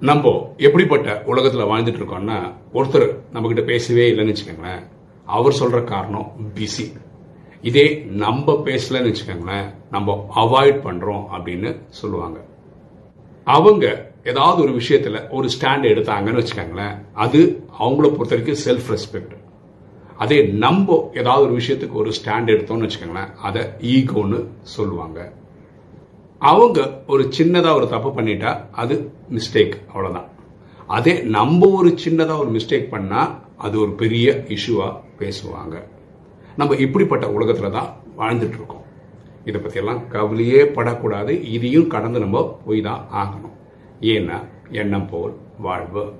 நம்ம எப்படிப்பட்ட உலகத்தில் வாழ்ந்துட்டு இருக்கோம்னா ஒருத்தர் நம்ம கிட்ட பேசவே இல்லைன்னு வச்சுக்கோங்களேன். அவர் சொல்ற காரணம் பிஸி இதே நம்ம பேசலன்னு வச்சுக்கோங்களேன் நம்ம அவாய்ட் பண்றோம் அப்படின்னு சொல்லுவாங்க. அவங்க ஏதாவது ஒரு விஷயத்துல ஒரு ஸ்டாண்ட் எடுத்தாங்கன்னு வச்சுக்கோங்களேன் அது அவங்கள பொறுத்த வரைக்கும் செல்ஃப் ரெஸ்பெக்ட் அதே நம்ம ஏதாவது ஒரு விஷயத்துக்கு ஒரு ஸ்டாண்ட் எடுத்தோம்னு வச்சுக்கோங்களேன் அதை ஈகோன்னு சொல்லுவாங்க. அவங்க ஒரு சின்னதாக ஒரு தப்பு பண்ணிட்டா அது மிஸ்டேக் அவ்வளோதான் அதே நம்ம ஒரு சின்னதாக ஒரு மிஸ்டேக் பண்ணால் அது ஒரு பெரிய இஷ்யூவாக பேசுவாங்க. நம்ம இப்படிப்பட்ட உலகத்தில் தான் வாழ்ந்துட்டு இருக்கோம். இதை பற்றியெல்லாம் கவலையே படக்கூடாது. இதையும் கடந்து நம்ம போய் தான் ஆகணும். ஏன்னா எண்ணம் போல் வாழ்வு